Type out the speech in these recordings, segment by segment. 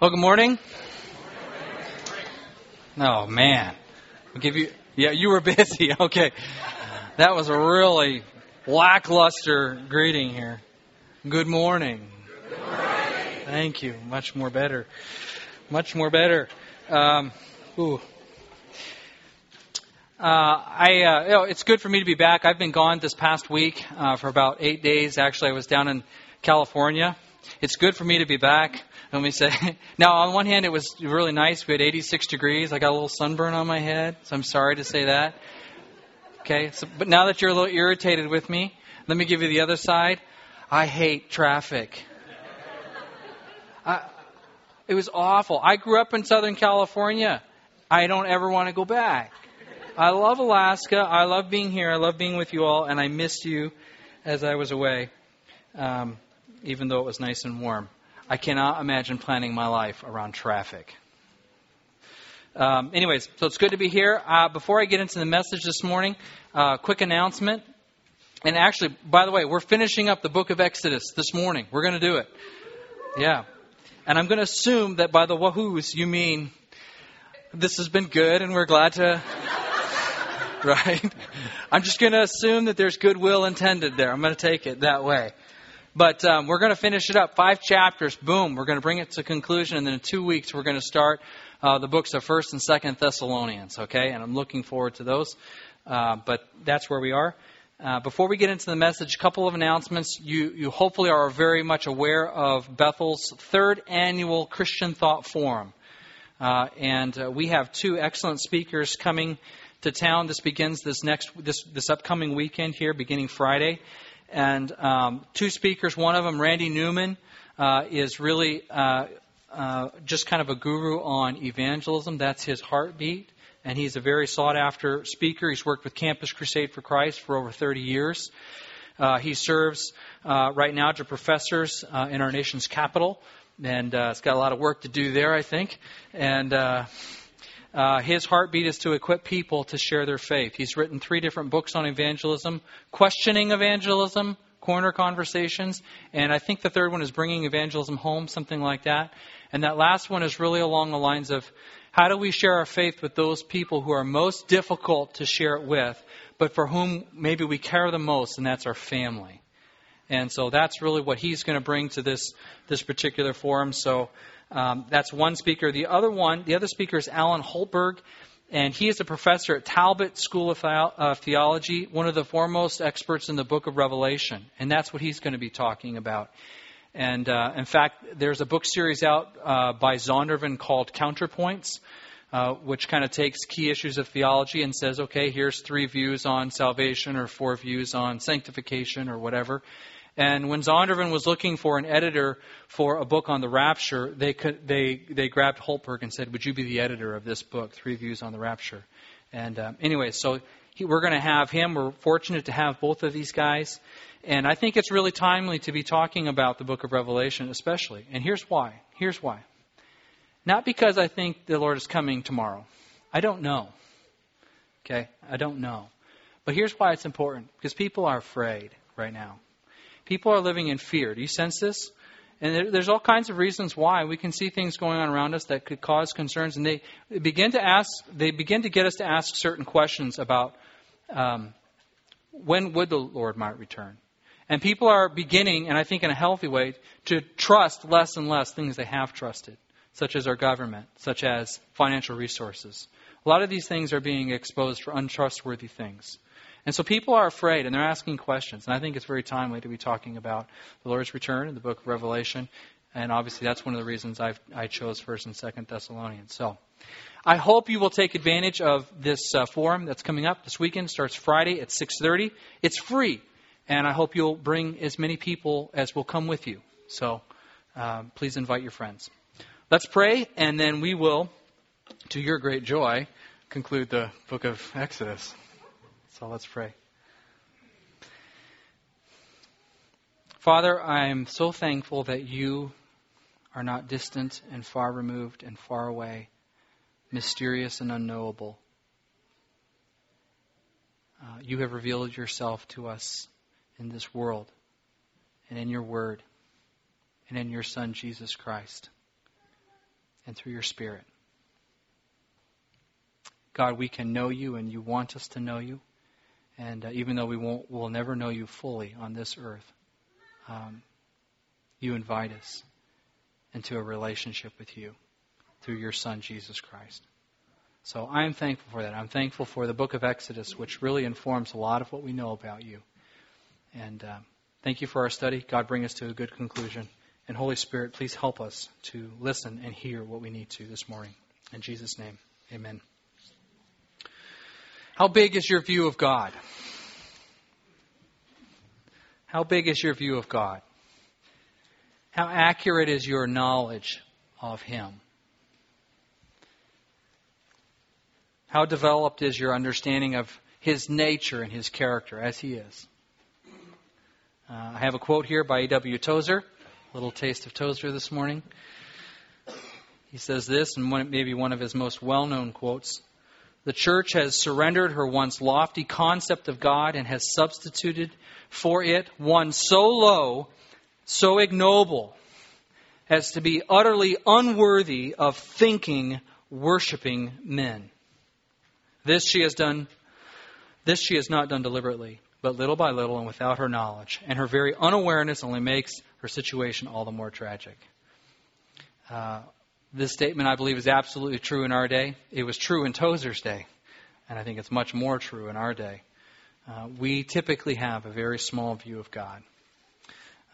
Well, good morning. Oh man, I'll give you. Yeah, you were busy. Okay, that was a really lackluster greeting here. Good morning. Thank you. Much more better. Much more better. Um, ooh. Uh, I, uh, you know, it's good for me to be back. I've been gone this past week uh, for about eight days. Actually, I was down in California. It's good for me to be back. Let me say. Now, on one hand, it was really nice. We had 86 degrees. I got a little sunburn on my head, so I'm sorry to say that. Okay, so, but now that you're a little irritated with me, let me give you the other side. I hate traffic. I, it was awful. I grew up in Southern California. I don't ever want to go back. I love Alaska. I love being here. I love being with you all, and I missed you as I was away, um, even though it was nice and warm. I cannot imagine planning my life around traffic. Um, anyways, so it's good to be here. Uh, before I get into the message this morning, uh, quick announcement. And actually, by the way, we're finishing up the book of Exodus this morning. We're going to do it. Yeah. And I'm going to assume that by the wahoos, you mean this has been good and we're glad to. right? I'm just going to assume that there's goodwill intended there. I'm going to take it that way. But um, we're going to finish it up. Five chapters, boom. We're going to bring it to conclusion, and then in two weeks we're going to start uh, the books of First and Second Thessalonians. Okay, and I'm looking forward to those. Uh, but that's where we are. Uh, before we get into the message, a couple of announcements. You, you hopefully are very much aware of Bethel's third annual Christian Thought Forum. Uh, and uh, we have two excellent speakers coming to town. This begins this next this this upcoming weekend here, beginning Friday and um, two speakers. One of them, Randy Newman, uh, is really uh, uh, just kind of a guru on evangelism. That's his heartbeat, and he's a very sought after speaker. He's worked with Campus Crusade for Christ for over 30 years. Uh, he serves uh, right now to professors uh, in our nation's capital, and it's got a lot of work to do there, I think. And uh, his heartbeat is to equip people to share their faith. He's written three different books on evangelism Questioning Evangelism, Corner Conversations, and I think the third one is Bringing Evangelism Home, something like that. And that last one is really along the lines of how do we share our faith with those people who are most difficult to share it with, but for whom maybe we care the most, and that's our family. And so that's really what he's going to bring to this this particular forum. So um, that's one speaker. The other one, the other speaker is Alan Hultberg, and he is a professor at Talbot School of uh, Theology, one of the foremost experts in the book of Revelation, and that's what he's going to be talking about. And uh, in fact, there's a book series out uh, by Zondervan called Counterpoints. Uh, which kind of takes key issues of theology and says, okay, here's three views on salvation or four views on sanctification or whatever. And when Zondervan was looking for an editor for a book on the rapture, they, could, they, they grabbed Hultberg and said, Would you be the editor of this book, Three Views on the Rapture? And um, anyway, so he, we're going to have him. We're fortunate to have both of these guys. And I think it's really timely to be talking about the book of Revelation, especially. And here's why. Here's why. Not because I think the Lord is coming tomorrow. I don't know. Okay? I don't know. But here's why it's important because people are afraid right now. People are living in fear. Do you sense this? And there, there's all kinds of reasons why we can see things going on around us that could cause concerns, and they begin to ask. They begin to get us to ask certain questions about um, when would the Lord might return. And people are beginning, and I think in a healthy way, to trust less and less things they have trusted, such as our government, such as financial resources. A lot of these things are being exposed for untrustworthy things. And so people are afraid and they're asking questions. And I think it's very timely to be talking about the Lord's return in the book of Revelation. And obviously, that's one of the reasons I've, i chose First and Second Thessalonians. So, I hope you will take advantage of this uh, forum that's coming up this weekend. Starts Friday at 6:30. It's free, and I hope you'll bring as many people as will come with you. So, uh, please invite your friends. Let's pray, and then we will, to your great joy, conclude the book of Exodus. So let's pray. Father, I am so thankful that you are not distant and far removed and far away, mysterious and unknowable. Uh, you have revealed yourself to us in this world and in your word and in your Son, Jesus Christ. and through your Spirit. God, we can know you and you want us to know you. And uh, even though we won't, we'll never know you fully on this earth, um, you invite us into a relationship with you through your Son, Jesus Christ. So I am thankful for that. I'm thankful for the book of Exodus, which really informs a lot of what we know about you. And uh, thank you for our study. God, bring us to a good conclusion. And Holy Spirit, please help us to listen and hear what we need to this morning. In Jesus' name, amen. How big is your view of God? How big is your view of God? How accurate is your knowledge of Him? How developed is your understanding of His nature and His character as He is? Uh, I have a quote here by E.W. Tozer, a little taste of Tozer this morning. He says this, and maybe one of his most well known quotes The church has surrendered her once lofty concept of God and has substituted for it one so low, so ignoble, as to be utterly unworthy of thinking, worshiping men. This she has done, this she has not done deliberately, but little by little and without her knowledge. And her very unawareness only makes her situation all the more tragic. Uh, this statement, I believe, is absolutely true in our day. It was true in Tozer's day, and I think it's much more true in our day. Uh, we typically have a very small view of God.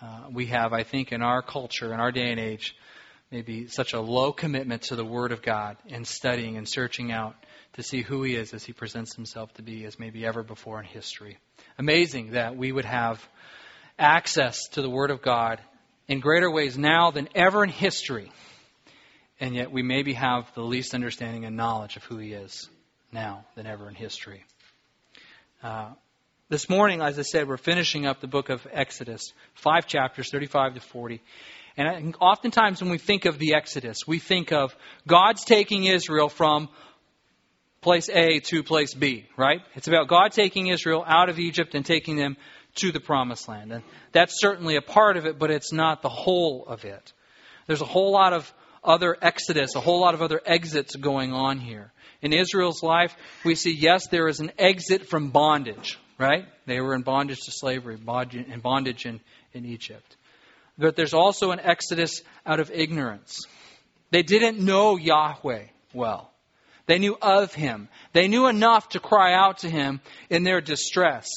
Uh, we have, I think, in our culture, in our day and age, maybe such a low commitment to the Word of God and studying and searching out to see who He is as He presents Himself to be as maybe ever before in history. Amazing that we would have access to the Word of God in greater ways now than ever in history, and yet we maybe have the least understanding and knowledge of who He is now than ever in history. Uh, this morning, as I said, we're finishing up the book of Exodus, five chapters, 35 to 40. And I oftentimes when we think of the Exodus, we think of God's taking Israel from place A to place B, right? It's about God taking Israel out of Egypt and taking them to the promised land. And that's certainly a part of it, but it's not the whole of it. There's a whole lot of other exodus, a whole lot of other exits going on here. In Israel's life, we see, yes, there is an exit from bondage, right? They were in bondage to slavery, and bondage in, in Egypt. But there's also an exodus out of ignorance. They didn't know Yahweh well. They knew of him. They knew enough to cry out to him in their distress.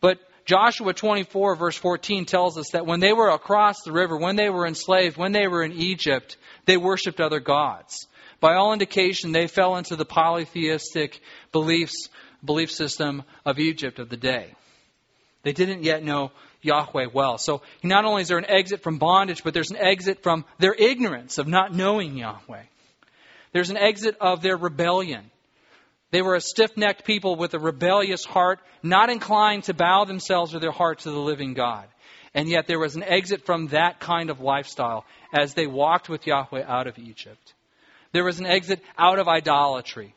But Joshua 24, verse 14, tells us that when they were across the river, when they were enslaved, when they were in Egypt, they worshiped other gods. By all indication, they fell into the polytheistic beliefs, belief system of Egypt of the day. They didn't yet know Yahweh well. So not only is there an exit from bondage, but there's an exit from their ignorance of not knowing Yahweh. There's an exit of their rebellion. They were a stiff necked people with a rebellious heart, not inclined to bow themselves or their heart to the living God. And yet there was an exit from that kind of lifestyle as they walked with Yahweh out of Egypt. There was an exit out of idolatry.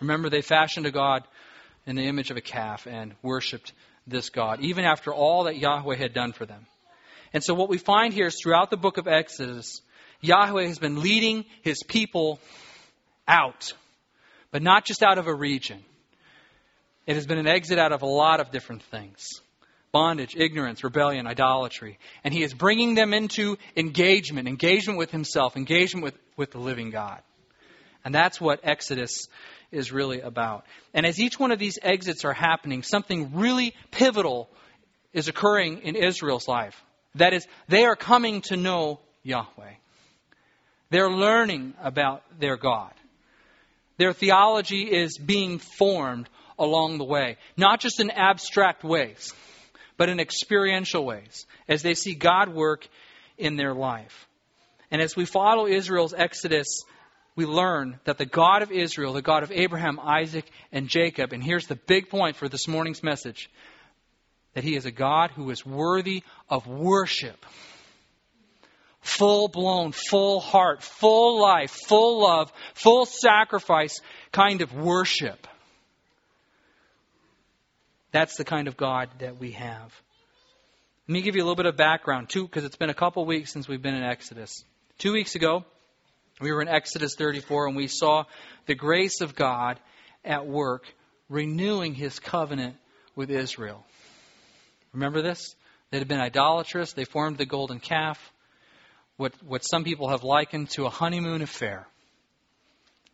Remember, they fashioned a God in the image of a calf and worshiped this God, even after all that Yahweh had done for them. And so, what we find here is throughout the book of Exodus, Yahweh has been leading his people out, but not just out of a region. It has been an exit out of a lot of different things bondage, ignorance, rebellion, idolatry. And he is bringing them into engagement, engagement with himself, engagement with, with the living God. And that's what Exodus is really about. And as each one of these exits are happening, something really pivotal is occurring in Israel's life. That is, they are coming to know Yahweh. They're learning about their God. Their theology is being formed along the way, not just in abstract ways, but in experiential ways, as they see God work in their life. And as we follow Israel's exodus, we learn that the God of Israel, the God of Abraham, Isaac, and Jacob, and here's the big point for this morning's message that he is a God who is worthy of worship full blown, full heart, full life, full love, full sacrifice kind of worship. That's the kind of God that we have. Let me give you a little bit of background, too, because it's been a couple weeks since we've been in Exodus. Two weeks ago, We were in Exodus 34 and we saw the grace of God at work renewing his covenant with Israel. Remember this? They had been idolatrous. They formed the golden calf, what, what some people have likened to a honeymoon affair.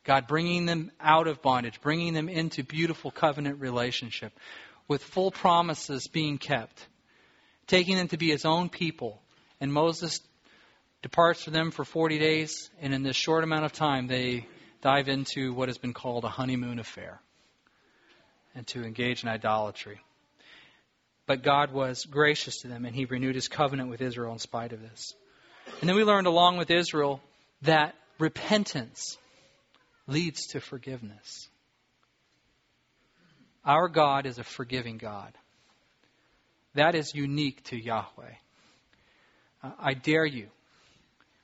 God bringing them out of bondage, bringing them into beautiful covenant relationship with full promises being kept, taking them to be his own people. And Moses departs from them for 40 days, and in this short amount of time, they dive into what has been called a honeymoon affair and to engage in idolatry. But God was gracious to them, and He renewed His covenant with Israel in spite of this. And then we learned, along with Israel, that repentance leads to forgiveness. Our God is a forgiving God. That is unique to Yahweh. I dare you,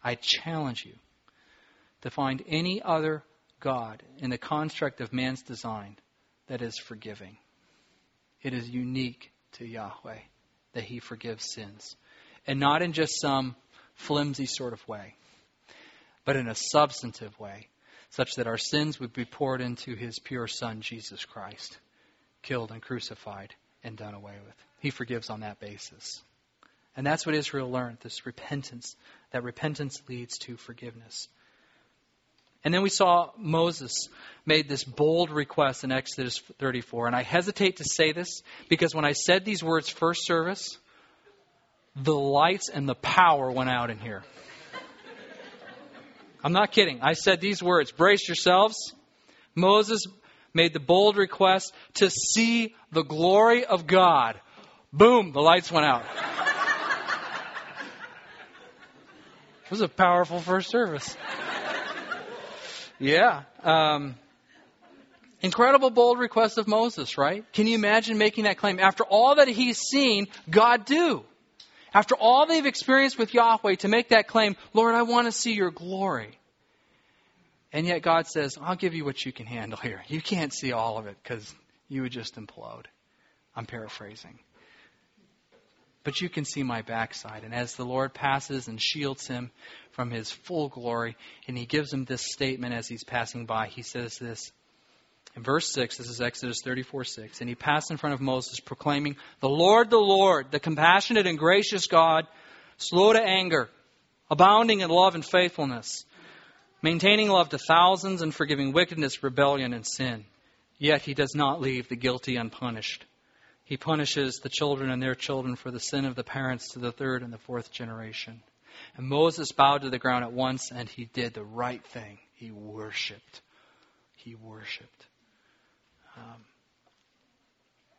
I challenge you to find any other God in the construct of man's design that is forgiving. It is unique to Yahweh that he forgives sins. And not in just some flimsy sort of way, but in a substantive way, such that our sins would be poured into his pure Son, Jesus Christ, killed and crucified and done away with. He forgives on that basis. And that's what Israel learned this repentance, that repentance leads to forgiveness. And then we saw Moses made this bold request in Exodus 34. And I hesitate to say this because when I said these words first service, the lights and the power went out in here. I'm not kidding. I said these words brace yourselves. Moses made the bold request to see the glory of God. Boom, the lights went out. it was a powerful first service. Yeah. Um, incredible bold request of Moses, right? Can you imagine making that claim? After all that he's seen God do, after all they've experienced with Yahweh, to make that claim, Lord, I want to see your glory. And yet God says, I'll give you what you can handle here. You can't see all of it because you would just implode. I'm paraphrasing. But you can see my backside. And as the Lord passes and shields him from his full glory, and he gives him this statement as he's passing by, he says this. In verse 6, this is Exodus 34 6, and he passed in front of Moses, proclaiming, The Lord, the Lord, the compassionate and gracious God, slow to anger, abounding in love and faithfulness, maintaining love to thousands, and forgiving wickedness, rebellion, and sin. Yet he does not leave the guilty unpunished. He punishes the children and their children for the sin of the parents to the third and the fourth generation. And Moses bowed to the ground at once, and he did the right thing. He worshiped. He worshiped. Um,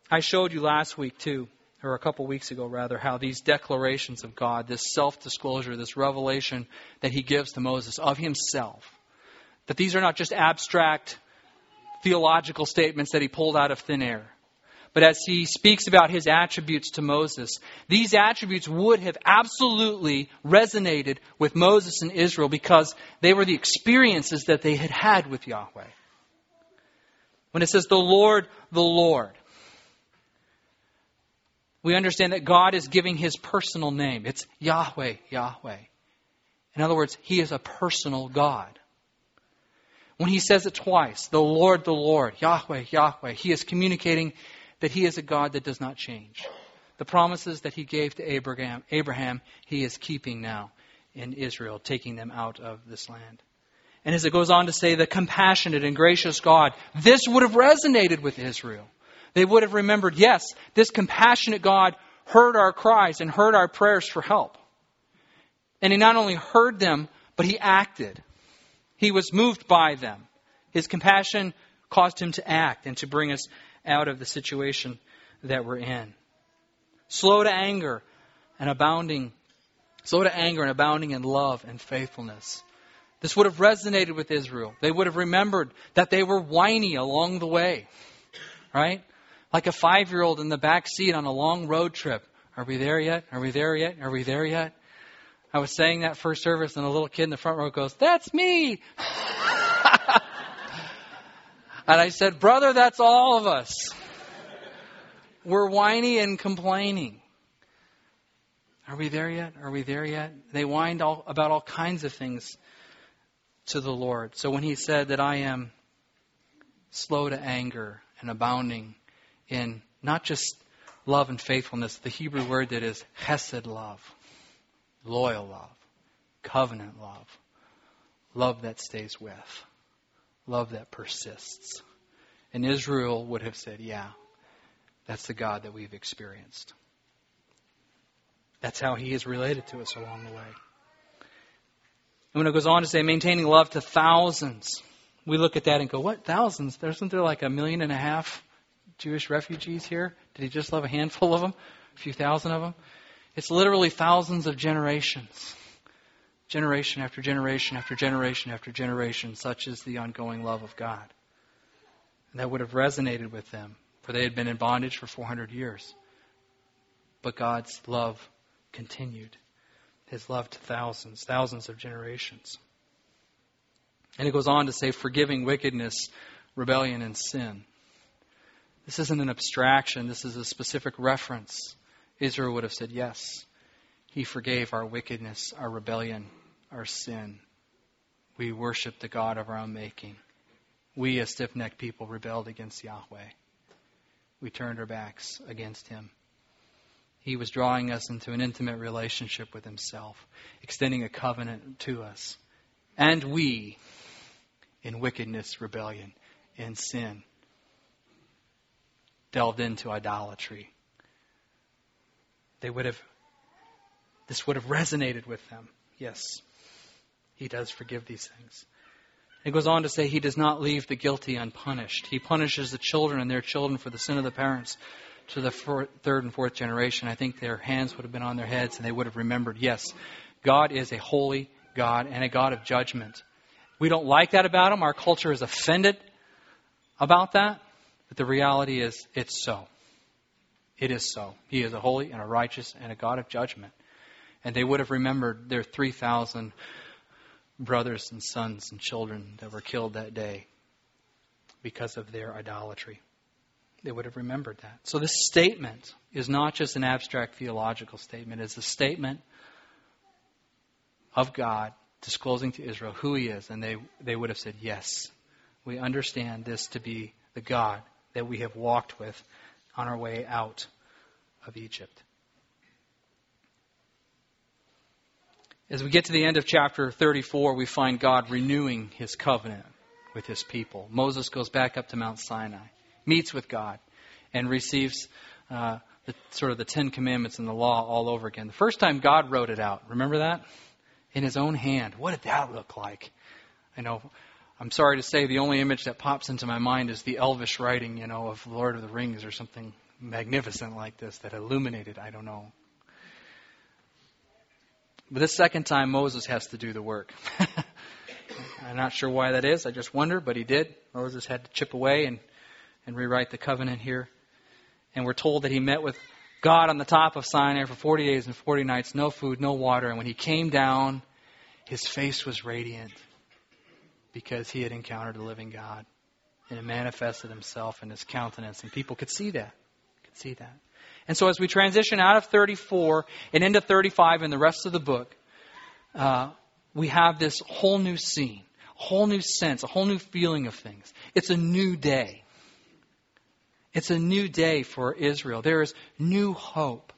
I showed you last week, too, or a couple weeks ago, rather, how these declarations of God, this self disclosure, this revelation that he gives to Moses of himself, that these are not just abstract theological statements that he pulled out of thin air but as he speaks about his attributes to Moses, these attributes would have absolutely resonated with Moses and Israel because they were the experiences that they had had with Yahweh. When it says the Lord, the Lord, we understand that God is giving his personal name. It's Yahweh, Yahweh. In other words, he is a personal God. When he says it twice, the Lord, the Lord, Yahweh, Yahweh, he is communicating that he is a God that does not change. The promises that he gave to Abraham, Abraham he is keeping now in Israel, taking them out of this land. And as it goes on to say, the compassionate and gracious God, this would have resonated with Israel. They would have remembered, yes, this compassionate God heard our cries and heard our prayers for help. And he not only heard them, but he acted. He was moved by them. His compassion caused him to act and to bring us out of the situation that we're in. Slow to anger and abounding, slow to anger and abounding in love and faithfulness. This would have resonated with Israel. They would have remembered that they were whiny along the way, right? Like a five year old in the back seat on a long road trip. Are we there yet? Are we there yet? Are we there yet? I was saying that first service, and a little kid in the front row goes, That's me! And I said, Brother, that's all of us. We're whiny and complaining. Are we there yet? Are we there yet? They whined all, about all kinds of things. To the Lord. So when he said that I am slow to anger and abounding in not just love and faithfulness, the Hebrew word that is hesed love, loyal love, covenant love, love that stays with, love that persists. And Israel would have said, Yeah, that's the God that we've experienced. That's how he is related to us along the way. And when it goes on to say, maintaining love to thousands, we look at that and go, what, thousands? Isn't there like a million and a half Jewish refugees here? Did he just love a handful of them? A few thousand of them? It's literally thousands of generations. Generation after generation after generation after generation, such is the ongoing love of God. And that would have resonated with them, for they had been in bondage for 400 years. But God's love continued. His love to thousands, thousands of generations. And it goes on to say, forgiving wickedness, rebellion, and sin. This isn't an abstraction, this is a specific reference. Israel would have said, Yes, He forgave our wickedness, our rebellion, our sin. We worshiped the God of our own making. We, as stiff necked people, rebelled against Yahweh. We turned our backs against Him. He was drawing us into an intimate relationship with Himself, extending a covenant to us. And we, in wickedness, rebellion, and sin, delved into idolatry. They would have, this would have resonated with them. Yes, He does forgive these things. It goes on to say he does not leave the guilty unpunished. He punishes the children and their children for the sin of the parents to the fourth, third and fourth generation. I think their hands would have been on their heads and they would have remembered yes, God is a holy God and a God of judgment. We don't like that about him. Our culture is offended about that. But the reality is, it's so. It is so. He is a holy and a righteous and a God of judgment. And they would have remembered their 3,000 brothers and sons and children that were killed that day because of their idolatry. They would have remembered that. So this statement is not just an abstract theological statement, it's a statement of God disclosing to Israel who he is. And they, they would have said, Yes, we understand this to be the God that we have walked with on our way out of Egypt. As we get to the end of chapter 34, we find God renewing his covenant with his people. Moses goes back up to Mount Sinai, meets with God, and receives uh, the, sort of the Ten Commandments and the law all over again. The first time God wrote it out, remember that? In his own hand. What did that look like? I know I'm sorry to say the only image that pops into my mind is the elvish writing, you know, of Lord of the Rings or something magnificent like this that illuminated, I don't know. But this second time, Moses has to do the work. I'm not sure why that is. I just wonder, but he did. Moses had to chip away and, and rewrite the covenant here. And we're told that he met with God on the top of Sinai for 40 days and 40 nights, no food, no water. And when he came down, his face was radiant because he had encountered the living God. And it manifested himself in his countenance. And people could see that. Could see that. And so as we transition out of 34 and into 35 and the rest of the book, uh, we have this whole new scene, a whole new sense, a whole new feeling of things. It's a new day. It's a new day for Israel. There is new hope,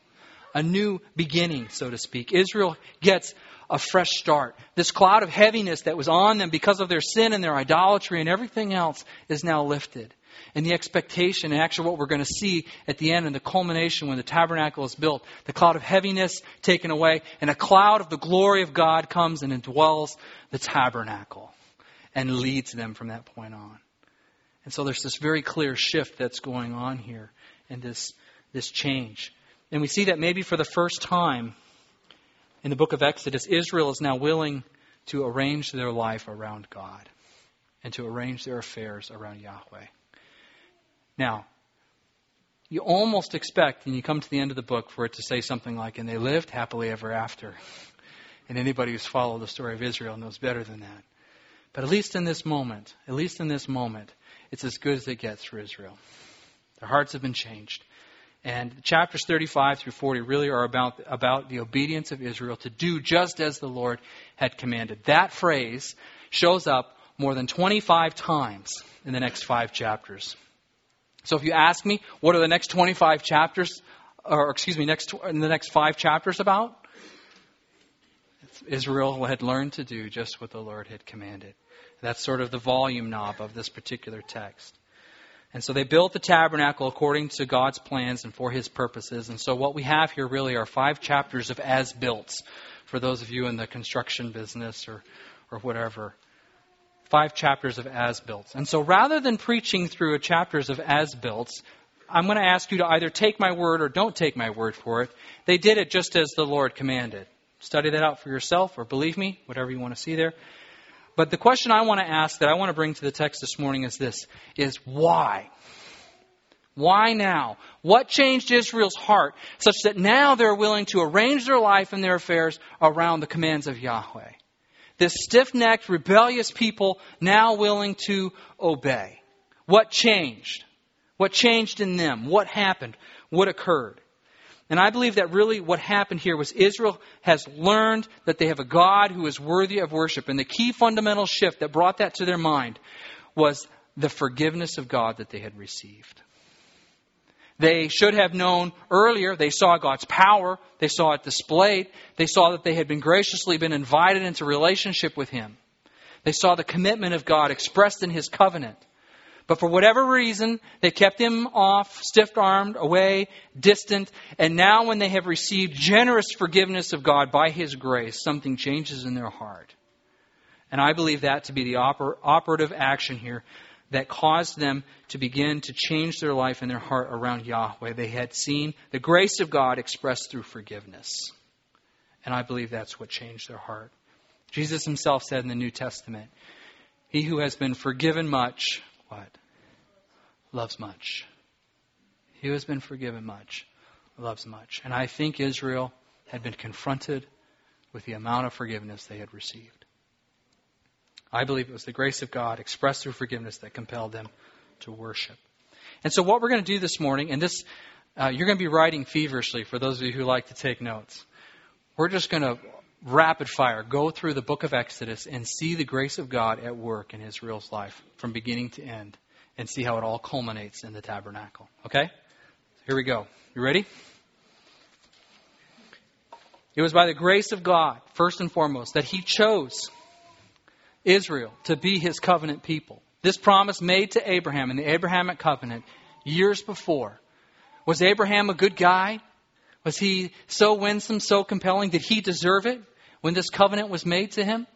a new beginning, so to speak. Israel gets a fresh start. This cloud of heaviness that was on them because of their sin and their idolatry and everything else is now lifted. And the expectation, and actually what we're going to see at the end and the culmination when the tabernacle is built, the cloud of heaviness taken away, and a cloud of the glory of God comes and indwells the tabernacle and leads them from that point on. And so there's this very clear shift that's going on here and this, this change. And we see that maybe for the first time in the book of Exodus, Israel is now willing to arrange their life around God and to arrange their affairs around Yahweh. Now, you almost expect, when you come to the end of the book, for it to say something like, and they lived happily ever after. And anybody who's followed the story of Israel knows better than that. But at least in this moment, at least in this moment, it's as good as it gets for Israel. Their hearts have been changed. And chapters 35 through 40 really are about, about the obedience of Israel to do just as the Lord had commanded. That phrase shows up more than 25 times in the next five chapters. So if you ask me, what are the next 25 chapters, or excuse me, next in the next five chapters about? Israel had learned to do just what the Lord had commanded. That's sort of the volume knob of this particular text. And so they built the tabernacle according to God's plans and for his purposes. And so what we have here really are five chapters of as built for those of you in the construction business or, or whatever. Five chapters of as built. And so rather than preaching through chapters of as built, I'm going to ask you to either take my word or don't take my word for it. They did it just as the Lord commanded. Study that out for yourself or believe me, whatever you want to see there. But the question I want to ask that I want to bring to the text this morning is this is why? Why now? What changed Israel's heart such that now they're willing to arrange their life and their affairs around the commands of Yahweh? This stiff necked, rebellious people now willing to obey. What changed? What changed in them? What happened? What occurred? And I believe that really what happened here was Israel has learned that they have a God who is worthy of worship. And the key fundamental shift that brought that to their mind was the forgiveness of God that they had received. They should have known earlier. They saw God's power. They saw it displayed. They saw that they had been graciously been invited into relationship with Him. They saw the commitment of God expressed in His covenant. But for whatever reason, they kept him off, stiff armed, away, distant. And now, when they have received generous forgiveness of God by his grace, something changes in their heart. And I believe that to be the oper- operative action here that caused them to begin to change their life and their heart around Yahweh. They had seen the grace of God expressed through forgiveness. And I believe that's what changed their heart. Jesus himself said in the New Testament, He who has been forgiven much what? Loves much. He who has been forgiven much loves much. And I think Israel had been confronted with the amount of forgiveness they had received. I believe it was the grace of God expressed through forgiveness that compelled them to worship. And so, what we're going to do this morning, and this, uh, you're going to be writing feverishly for those of you who like to take notes. We're just going to rapid fire go through the book of Exodus and see the grace of God at work in Israel's life from beginning to end and see how it all culminates in the tabernacle. Okay? Here we go. You ready? It was by the grace of God, first and foremost, that He chose Israel to be His covenant people. This promise made to Abraham in the Abrahamic covenant years before. Was Abraham a good guy? Was he so winsome, so compelling? Did he deserve it when this covenant was made to him?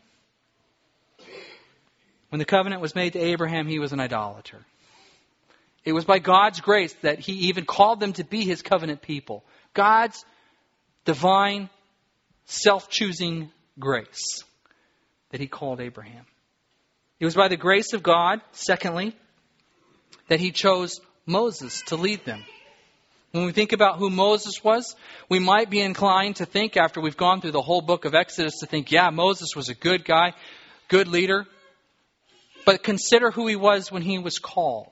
When the covenant was made to Abraham, he was an idolater. It was by God's grace that he even called them to be his covenant people. God's divine, self choosing grace that he called Abraham. It was by the grace of God, secondly, that he chose Moses to lead them. When we think about who Moses was, we might be inclined to think, after we've gone through the whole book of Exodus, to think, yeah, Moses was a good guy, good leader. But consider who he was when he was called.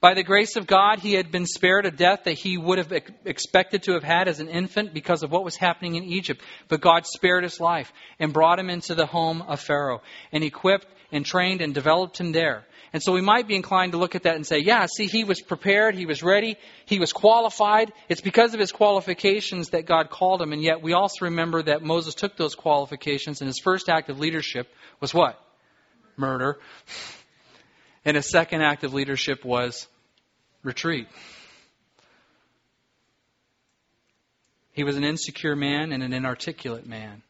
By the grace of God, he had been spared a death that he would have expected to have had as an infant because of what was happening in Egypt. But God spared his life and brought him into the home of Pharaoh and equipped and trained and developed him there. And so we might be inclined to look at that and say, yeah, see, he was prepared, he was ready, he was qualified. It's because of his qualifications that God called him. And yet we also remember that Moses took those qualifications and his first act of leadership was what? Murder. And his second act of leadership was retreat. He was an insecure man and an inarticulate man.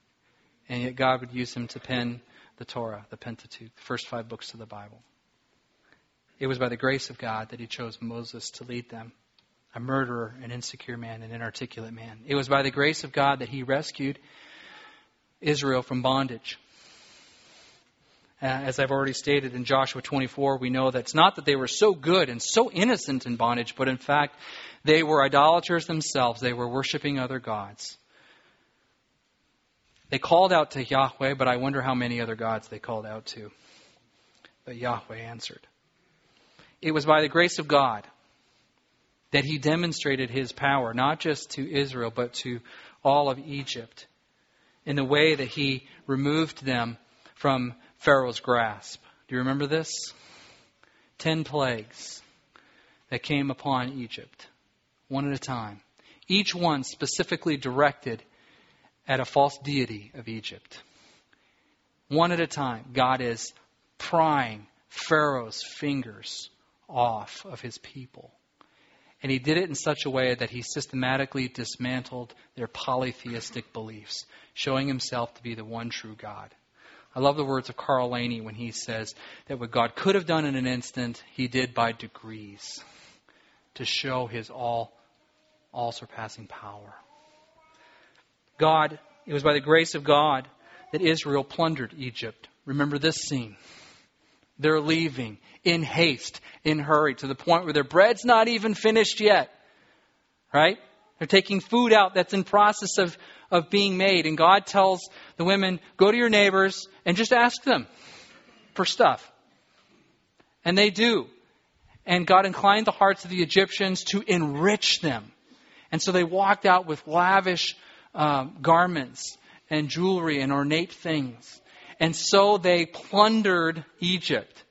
And yet God would use him to pen the Torah, the Pentateuch, the first five books of the Bible. It was by the grace of God that he chose Moses to lead them, a murderer, an insecure man, an inarticulate man. It was by the grace of God that he rescued Israel from bondage. Uh, as I've already stated in Joshua 24, we know that it's not that they were so good and so innocent in bondage, but in fact, they were idolaters themselves. They were worshiping other gods. They called out to Yahweh, but I wonder how many other gods they called out to. But Yahweh answered. It was by the grace of God that he demonstrated his power, not just to Israel, but to all of Egypt, in the way that he removed them from Pharaoh's grasp. Do you remember this? Ten plagues that came upon Egypt, one at a time. Each one specifically directed at a false deity of Egypt. One at a time, God is prying Pharaoh's fingers off of his people. And he did it in such a way that he systematically dismantled their polytheistic beliefs, showing himself to be the one true God. I love the words of Carl Laney when he says that what God could have done in an instant, he did by degrees to show his all, all surpassing power. God, it was by the grace of God that Israel plundered Egypt. Remember this scene. They're leaving in haste, in hurry, to the point where their bread's not even finished yet. Right? They're taking food out that's in process of, of being made. And God tells the women, go to your neighbors and just ask them for stuff. And they do. And God inclined the hearts of the Egyptians to enrich them. And so they walked out with lavish um, garments and jewelry and ornate things. And so they plundered Egypt.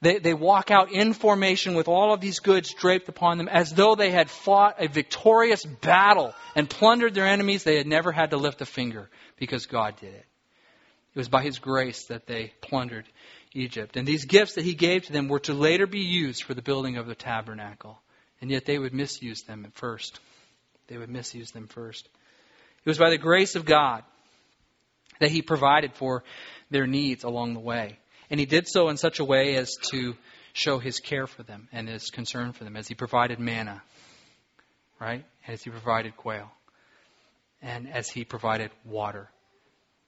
They, they walk out in formation with all of these goods draped upon them as though they had fought a victorious battle and plundered their enemies. They had never had to lift a finger because God did it. It was by His grace that they plundered Egypt. And these gifts that He gave to them were to later be used for the building of the tabernacle. And yet they would misuse them at first. They would misuse them first. It was by the grace of God that He provided for their needs along the way. And He did so in such a way as to show His care for them and His concern for them, as He provided manna, right? As He provided quail, and as He provided water.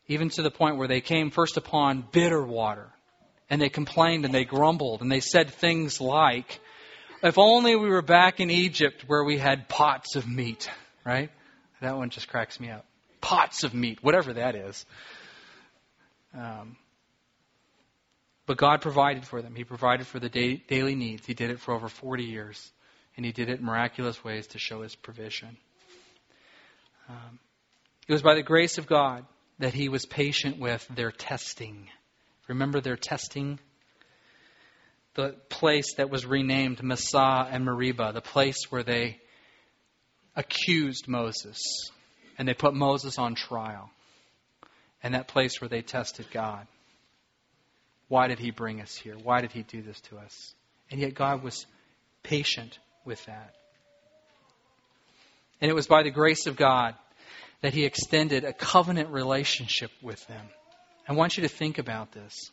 Even to the point where they came first upon bitter water, and they complained and they grumbled, and they said things like, If only we were back in Egypt where we had pots of meat, right? That one just cracks me up. Pots of meat, whatever that is. Um, but God provided for them. He provided for the day, daily needs. He did it for over 40 years. And He did it in miraculous ways to show His provision. Um, it was by the grace of God that He was patient with their testing. Remember their testing? The place that was renamed Massah and Meribah, the place where they accused Moses and they put Moses on trial. And that place where they tested God. Why did he bring us here? Why did he do this to us? And yet God was patient with that. And it was by the grace of God that he extended a covenant relationship with them. I want you to think about this.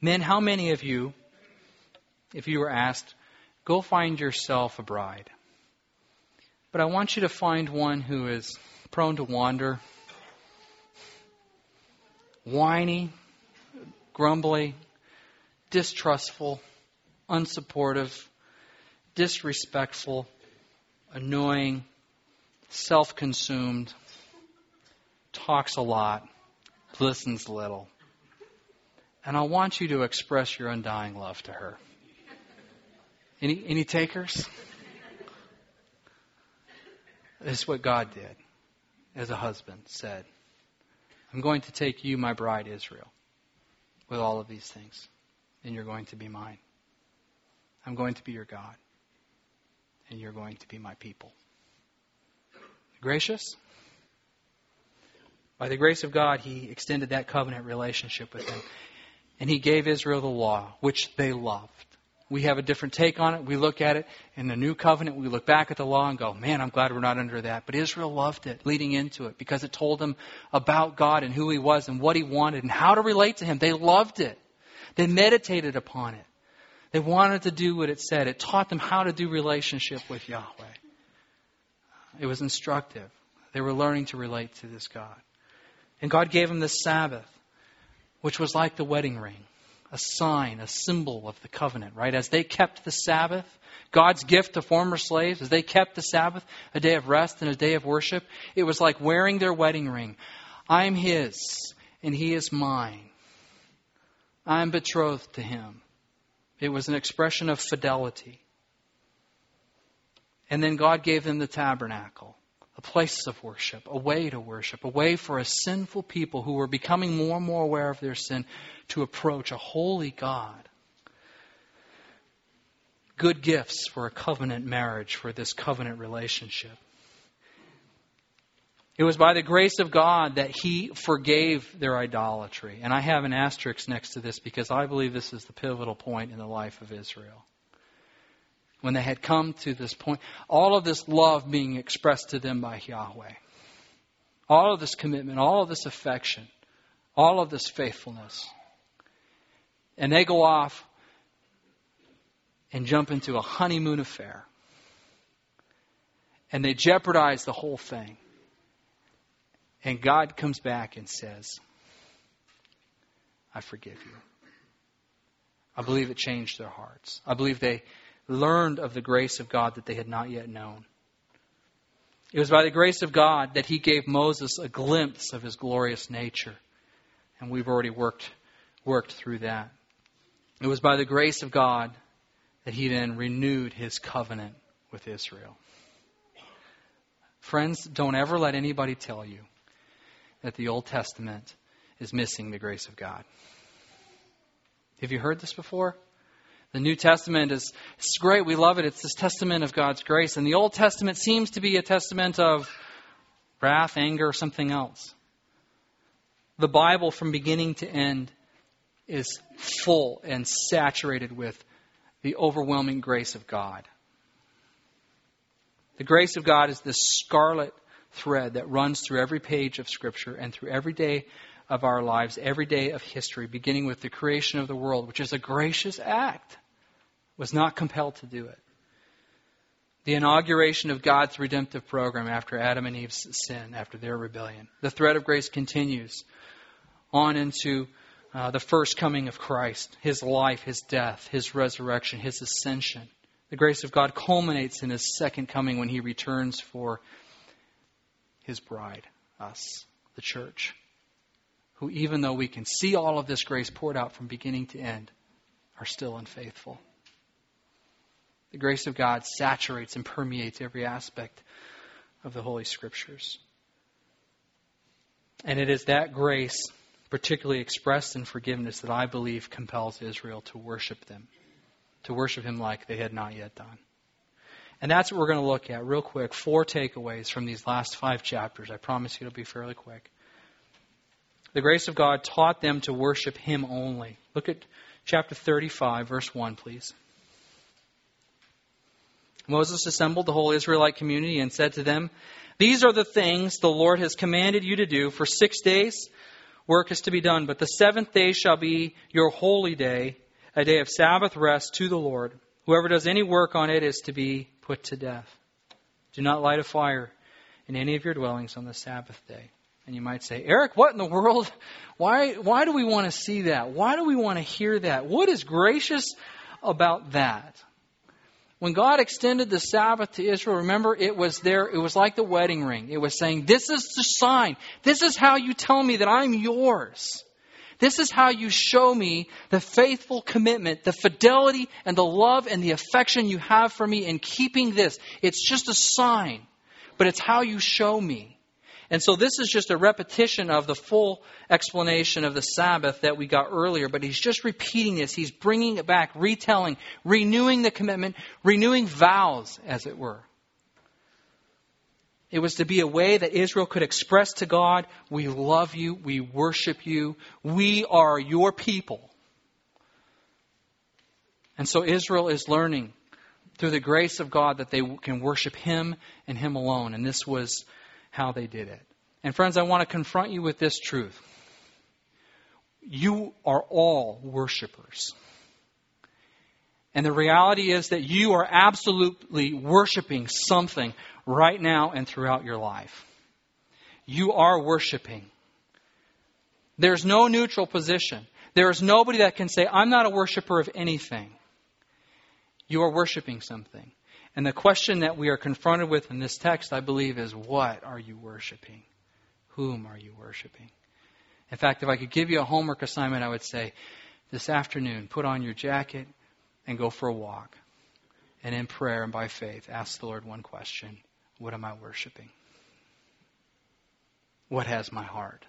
Men, how many of you, if you were asked, Go find yourself a bride. But I want you to find one who is prone to wander, whiny, grumbly, distrustful, unsupportive, disrespectful, annoying, self consumed, talks a lot, listens little. And I want you to express your undying love to her. Any, any takers? This is what God did as a husband said. I'm going to take you, my bride Israel, with all of these things, and you're going to be mine. I'm going to be your God, and you're going to be my people. Gracious? By the grace of God, He extended that covenant relationship with them. And He gave Israel the law, which they loved. We have a different take on it. We look at it in the new covenant. We look back at the law and go, man, I'm glad we're not under that. But Israel loved it leading into it because it told them about God and who He was and what He wanted and how to relate to Him. They loved it. They meditated upon it. They wanted to do what it said. It taught them how to do relationship with Yahweh. It was instructive. They were learning to relate to this God. And God gave them the Sabbath, which was like the wedding ring a sign, a symbol of the covenant, right? As they kept the Sabbath, God's gift to former slaves, as they kept the Sabbath, a day of rest and a day of worship, it was like wearing their wedding ring. I'm His, and He is mine. I'm betrothed to Him. It was an expression of fidelity. And then God gave them the tabernacle, a place of worship, a way to worship, a way for a sinful people who were becoming more and more aware of their sin to approach a holy God. Good gifts for a covenant marriage, for this covenant relationship. It was by the grace of God that He forgave their idolatry. And I have an asterisk next to this because I believe this is the pivotal point in the life of Israel when they had come to this point, all of this love being expressed to them by Yahweh, all of this commitment, all of this affection, all of this faithfulness. And they go off and jump into a honeymoon affair. And they jeopardize the whole thing. And God comes back and says, I forgive you. I believe it changed their hearts. I believe they learned of the grace of God that they had not yet known. It was by the grace of God that he gave Moses a glimpse of his glorious nature. And we've already worked, worked through that. It was by the grace of God that he then renewed his covenant with Israel. Friends, don't ever let anybody tell you that the Old Testament is missing the grace of God. Have you heard this before? The New Testament is it's great. We love it. It's this testament of God's grace. And the Old Testament seems to be a testament of wrath, anger, or something else. The Bible, from beginning to end, is full and saturated with the overwhelming grace of God. The grace of God is this scarlet thread that runs through every page of Scripture and through every day of our lives, every day of history, beginning with the creation of the world, which is a gracious act, was not compelled to do it. The inauguration of God's redemptive program after Adam and Eve's sin, after their rebellion. The thread of grace continues on into uh, the first coming of Christ, his life, his death, his resurrection, his ascension. The grace of God culminates in his second coming when he returns for his bride, us, the church who, even though we can see all of this grace poured out from beginning to end, are still unfaithful. The grace of God saturates and permeates every aspect of the Holy Scriptures. And it is that grace, particularly expressed in forgiveness, that I believe compels Israel to worship them, to worship Him like they had not yet done. And that's what we're going to look at real quick. Four takeaways from these last five chapters. I promise you it'll be fairly quick. The grace of God taught them to worship Him only. Look at chapter 35, verse 1, please. Moses assembled the whole Israelite community and said to them, These are the things the Lord has commanded you to do. For six days work is to be done, but the seventh day shall be your holy day, a day of Sabbath rest to the Lord. Whoever does any work on it is to be put to death. Do not light a fire in any of your dwellings on the Sabbath day. And you might say, Eric, what in the world? Why, why do we want to see that? Why do we want to hear that? What is gracious about that? When God extended the Sabbath to Israel, remember it was there, it was like the wedding ring. It was saying, This is the sign. This is how you tell me that I'm yours. This is how you show me the faithful commitment, the fidelity and the love and the affection you have for me in keeping this. It's just a sign, but it's how you show me. And so this is just a repetition of the full explanation of the Sabbath that we got earlier, but he's just repeating this. He's bringing it back, retelling, renewing the commitment, renewing vows, as it were. It was to be a way that Israel could express to God, we love you, we worship you, we are your people. And so Israel is learning through the grace of God that they can worship Him and Him alone. And this was how they did it. And friends, I want to confront you with this truth. You are all worshipers. And the reality is that you are absolutely worshiping something right now and throughout your life. You are worshiping. There's no neutral position. There is nobody that can say, I'm not a worshiper of anything. You are worshiping something. And the question that we are confronted with in this text, I believe, is what are you worshiping? Whom are you worshiping? In fact, if I could give you a homework assignment, I would say, this afternoon, put on your jacket and go for a walk. And in prayer and by faith, ask the Lord one question What am I worshiping? what has my heart?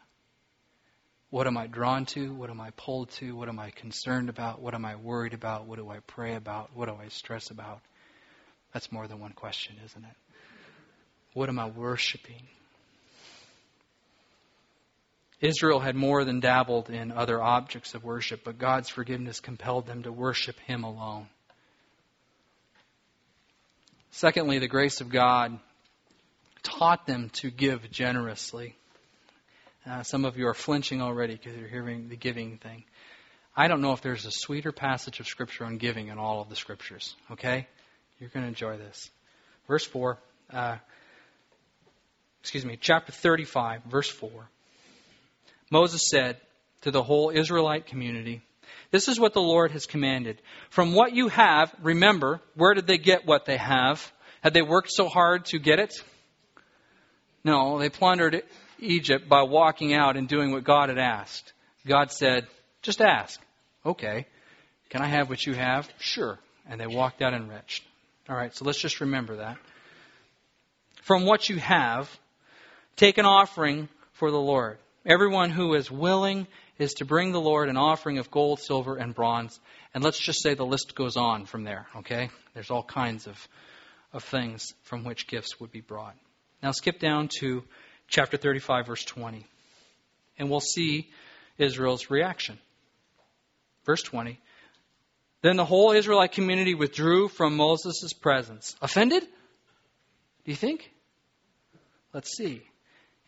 What am I drawn to? What am I pulled to? What am I concerned about? What am I worried about? What do I pray about? What do I stress about? That's more than one question, isn't it? What am I worshiping? Israel had more than dabbled in other objects of worship, but God's forgiveness compelled them to worship Him alone. Secondly, the grace of God taught them to give generously. Uh, some of you are flinching already because you're hearing the giving thing. I don't know if there's a sweeter passage of Scripture on giving in all of the Scriptures. Okay? You're going to enjoy this. Verse 4, uh, excuse me, chapter 35, verse 4. Moses said to the whole Israelite community, This is what the Lord has commanded. From what you have, remember, where did they get what they have? Had they worked so hard to get it? No, they plundered Egypt by walking out and doing what God had asked. God said, Just ask. Okay. Can I have what you have? Sure. And they walked out enriched. All right, so let's just remember that. From what you have, take an offering for the Lord. Everyone who is willing is to bring the Lord an offering of gold, silver, and bronze. And let's just say the list goes on from there, okay? There's all kinds of, of things from which gifts would be brought. Now skip down to chapter 35, verse 20. And we'll see Israel's reaction. Verse 20. Then the whole Israelite community withdrew from Moses' presence. Offended? Do you think? Let's see.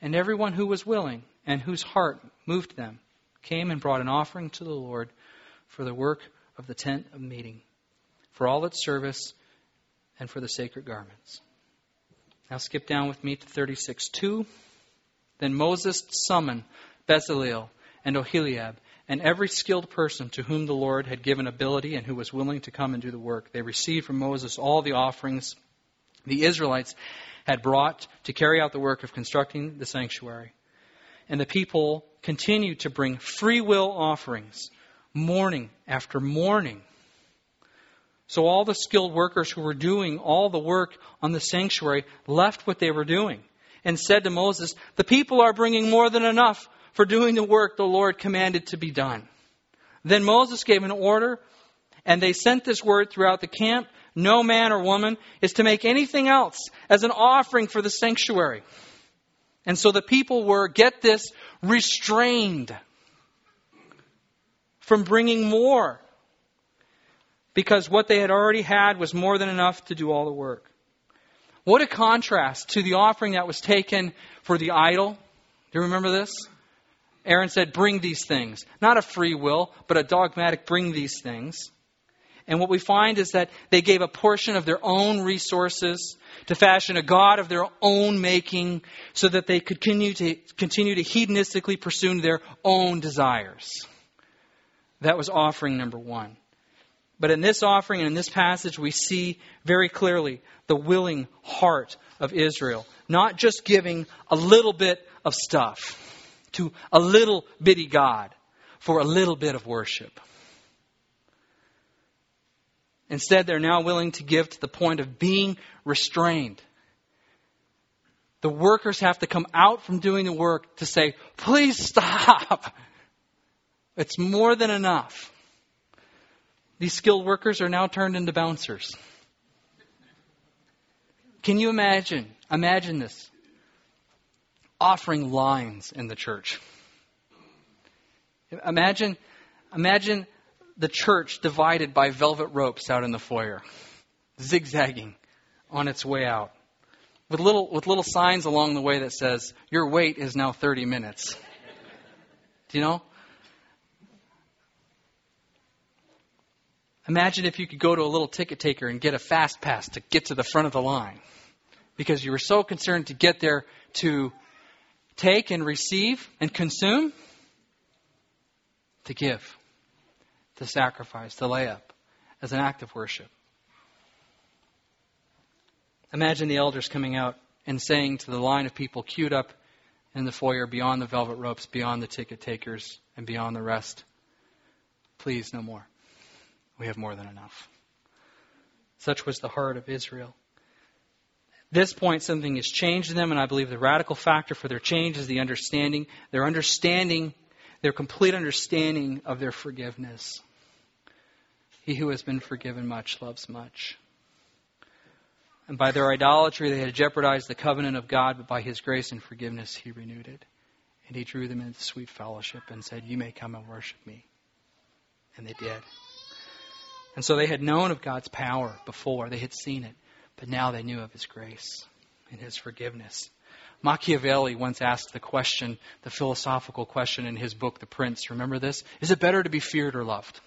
And everyone who was willing and whose heart moved them came and brought an offering to the Lord for the work of the tent of meeting, for all its service, and for the sacred garments. Now skip down with me to 36 2. Then Moses summoned Bezaleel and Oholiab and every skilled person to whom the Lord had given ability and who was willing to come and do the work. They received from Moses all the offerings the Israelites had brought to carry out the work of constructing the sanctuary. And the people continued to bring free will offerings, morning after morning. So all the skilled workers who were doing all the work on the sanctuary left what they were doing and said to Moses, The people are bringing more than enough for doing the work the Lord commanded to be done. Then Moses gave an order, and they sent this word throughout the camp no man or woman is to make anything else as an offering for the sanctuary. And so the people were, get this, restrained from bringing more because what they had already had was more than enough to do all the work. What a contrast to the offering that was taken for the idol. Do you remember this? Aaron said, Bring these things. Not a free will, but a dogmatic bring these things. And what we find is that they gave a portion of their own resources to fashion a God of their own making so that they could continue to, continue to hedonistically pursue their own desires. That was offering number one. But in this offering and in this passage, we see very clearly the willing heart of Israel. Not just giving a little bit of stuff to a little bitty God for a little bit of worship. Instead, they're now willing to give to the point of being restrained. The workers have to come out from doing the work to say, please stop. It's more than enough. These skilled workers are now turned into bouncers. Can you imagine? Imagine this offering lines in the church. Imagine, imagine the church divided by velvet ropes out in the foyer, zigzagging on its way out, with little, with little signs along the way that says, Your wait is now 30 minutes. Do you know? Imagine if you could go to a little ticket taker and get a fast pass to get to the front of the line because you were so concerned to get there to take and receive and consume, to give, to sacrifice, to lay up as an act of worship. Imagine the elders coming out and saying to the line of people queued up in the foyer beyond the velvet ropes, beyond the ticket takers, and beyond the rest, please, no more. We have more than enough. Such was the heart of Israel. This point, something has changed in them, and I believe the radical factor for their change is the understanding, their understanding, their complete understanding of their forgiveness. He who has been forgiven much loves much. And by their idolatry, they had jeopardized the covenant of God, but by His grace and forgiveness, He renewed it. And He drew them into sweet fellowship and said, You may come and worship me. And they did. And so they had known of God's power before, they had seen it. But now they knew of his grace and his forgiveness. Machiavelli once asked the question, the philosophical question in his book, The Prince. Remember this? Is it better to be feared or loved?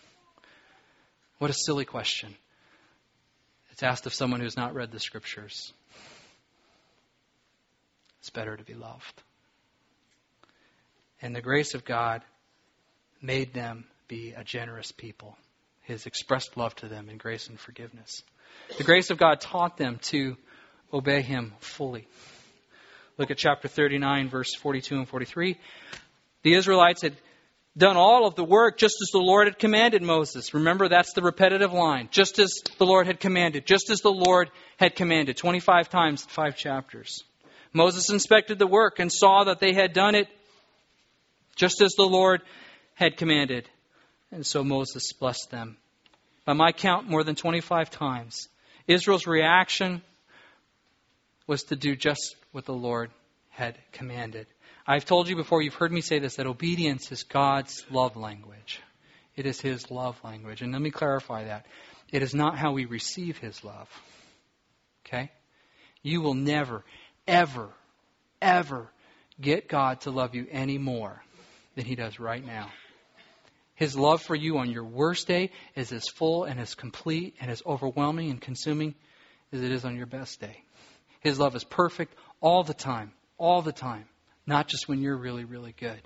What a silly question. It's asked of someone who's not read the scriptures. It's better to be loved. And the grace of God made them be a generous people. His expressed love to them in grace and forgiveness. The grace of God taught them to obey Him fully. Look at chapter 39, verse 42 and 43. The Israelites had done all of the work just as the Lord had commanded Moses. Remember, that's the repetitive line. Just as the Lord had commanded. Just as the Lord had commanded. 25 times, five chapters. Moses inspected the work and saw that they had done it just as the Lord had commanded. And so Moses blessed them. By my count, more than 25 times. Israel's reaction was to do just what the Lord had commanded. I've told you before, you've heard me say this, that obedience is God's love language. It is His love language. And let me clarify that. It is not how we receive His love. Okay? You will never, ever, ever get God to love you any more than He does right now. His love for you on your worst day is as full and as complete and as overwhelming and consuming as it is on your best day. His love is perfect all the time, all the time, not just when you're really, really good.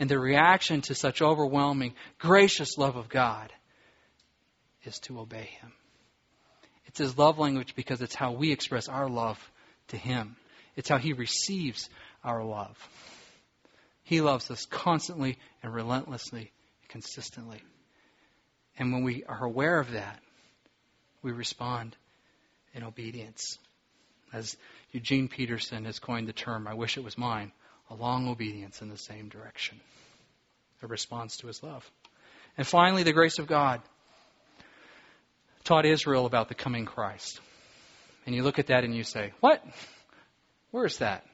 And the reaction to such overwhelming, gracious love of God is to obey Him. It's His love language because it's how we express our love to Him. It's how He receives our love. He loves us constantly and relentlessly consistently. And when we are aware of that, we respond in obedience. As Eugene Peterson has coined the term, I wish it was mine, a long obedience in the same direction. A response to his love. And finally, the grace of God taught Israel about the coming Christ. And you look at that and you say, What? Where's that?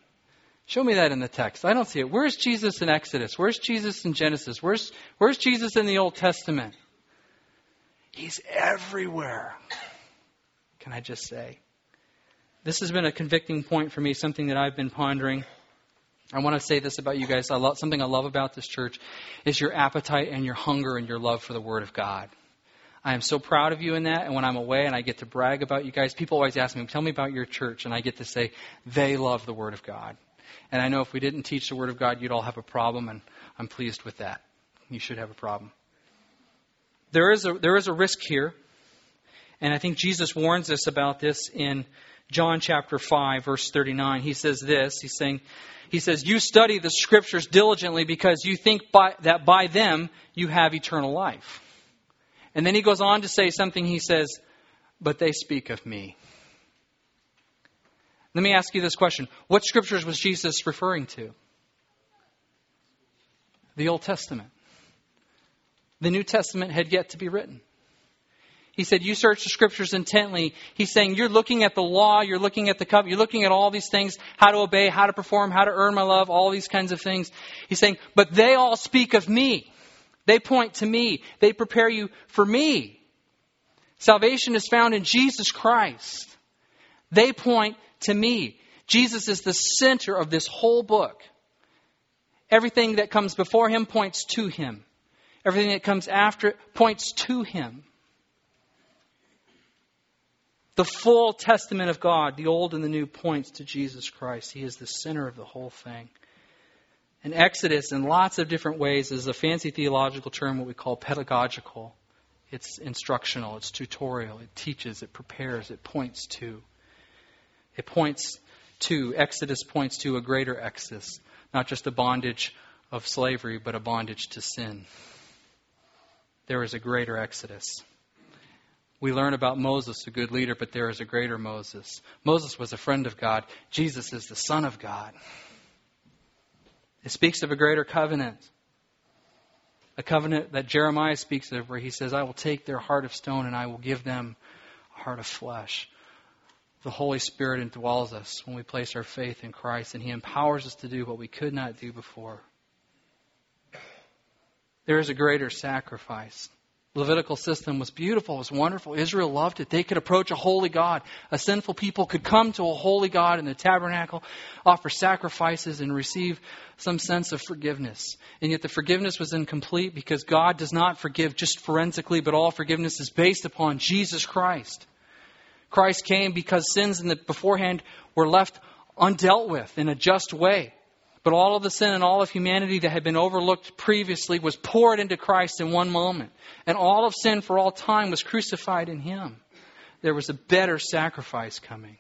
Show me that in the text. I don't see it. Where's Jesus in Exodus? Where's Jesus in Genesis? Where's, where's Jesus in the Old Testament? He's everywhere. Can I just say? This has been a convicting point for me, something that I've been pondering. I want to say this about you guys. I love, something I love about this church is your appetite and your hunger and your love for the Word of God. I am so proud of you in that. And when I'm away and I get to brag about you guys, people always ask me, tell me about your church. And I get to say, they love the Word of God. And I know if we didn't teach the Word of God, you'd all have a problem, and I'm pleased with that. You should have a problem. There is a, there is a risk here, and I think Jesus warns us about this in John chapter 5, verse 39. He says this He's saying, He says, You study the Scriptures diligently because you think by, that by them you have eternal life. And then he goes on to say something, he says, But they speak of me. Let me ask you this question What scriptures was Jesus referring to? The Old Testament. The New Testament had yet to be written. He said, You search the scriptures intently. He's saying, You're looking at the law, you're looking at the covenant, you're looking at all these things how to obey, how to perform, how to earn my love, all these kinds of things. He's saying, But they all speak of me. They point to me. They prepare you for me. Salvation is found in Jesus Christ. They point to me. Jesus is the center of this whole book. Everything that comes before him points to him. Everything that comes after it points to him. The full testament of God, the old and the new, points to Jesus Christ. He is the center of the whole thing. And Exodus, in lots of different ways, is a fancy theological term, what we call pedagogical. It's instructional, it's tutorial, it teaches, it prepares, it points to. It points to, Exodus points to a greater Exodus, not just a bondage of slavery, but a bondage to sin. There is a greater Exodus. we learn about Moses, a good leader, but there is a greater Moses. Moses was a friend of God. Jesus is the Son of God. It speaks of a greater covenant. A covenant that Jeremiah speaks of, where he says, I will take their heart of stone and I will give them a heart of flesh. The Holy Spirit indwells us when we place our faith in Christ, and He empowers us to do what we could not do before. There is a greater sacrifice. Levitical system was beautiful, it was wonderful. Israel loved it. They could approach a holy God. A sinful people could come to a holy God in the tabernacle, offer sacrifices, and receive some sense of forgiveness. And yet the forgiveness was incomplete because God does not forgive just forensically, but all forgiveness is based upon Jesus Christ. Christ came because sins in the beforehand were left undealt with in a just way. But all of the sin and all of humanity that had been overlooked previously was poured into Christ in one moment. And all of sin for all time was crucified in Him. There was a better sacrifice coming.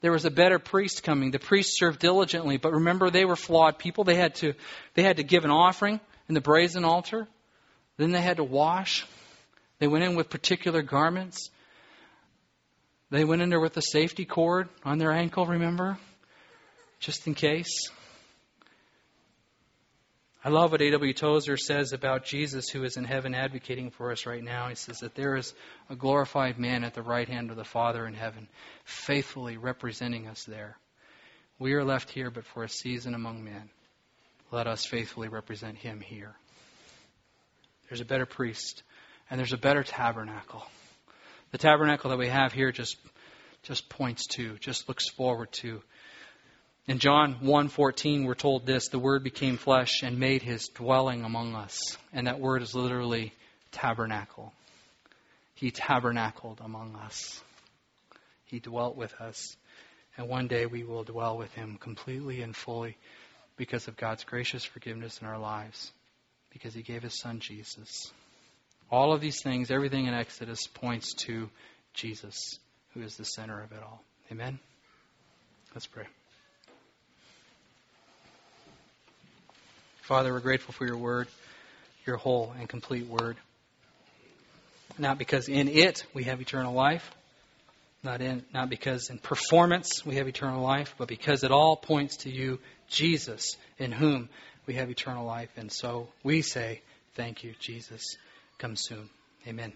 There was a better priest coming. The priest served diligently, but remember they were flawed people. They had to, they had to give an offering in the brazen altar. Then they had to wash. They went in with particular garments. They went in there with a safety cord on their ankle, remember? Just in case. I love what A.W. Tozer says about Jesus who is in heaven advocating for us right now. He says that there is a glorified man at the right hand of the Father in heaven, faithfully representing us there. We are left here but for a season among men. Let us faithfully represent him here. There's a better priest, and there's a better tabernacle. The tabernacle that we have here just just points to, just looks forward to in John 1:14 we're told this, the word became flesh and made his dwelling among us. And that word is literally tabernacle. He tabernacled among us. He dwelt with us. And one day we will dwell with him completely and fully because of God's gracious forgiveness in our lives, because he gave his son Jesus. All of these things, everything in Exodus points to Jesus, who is the center of it all. Amen? Let's pray. Father, we're grateful for your word, your whole and complete word. Not because in it we have eternal life, not in not because in performance we have eternal life, but because it all points to you, Jesus, in whom we have eternal life. And so we say, Thank you, Jesus. Come soon. Amen.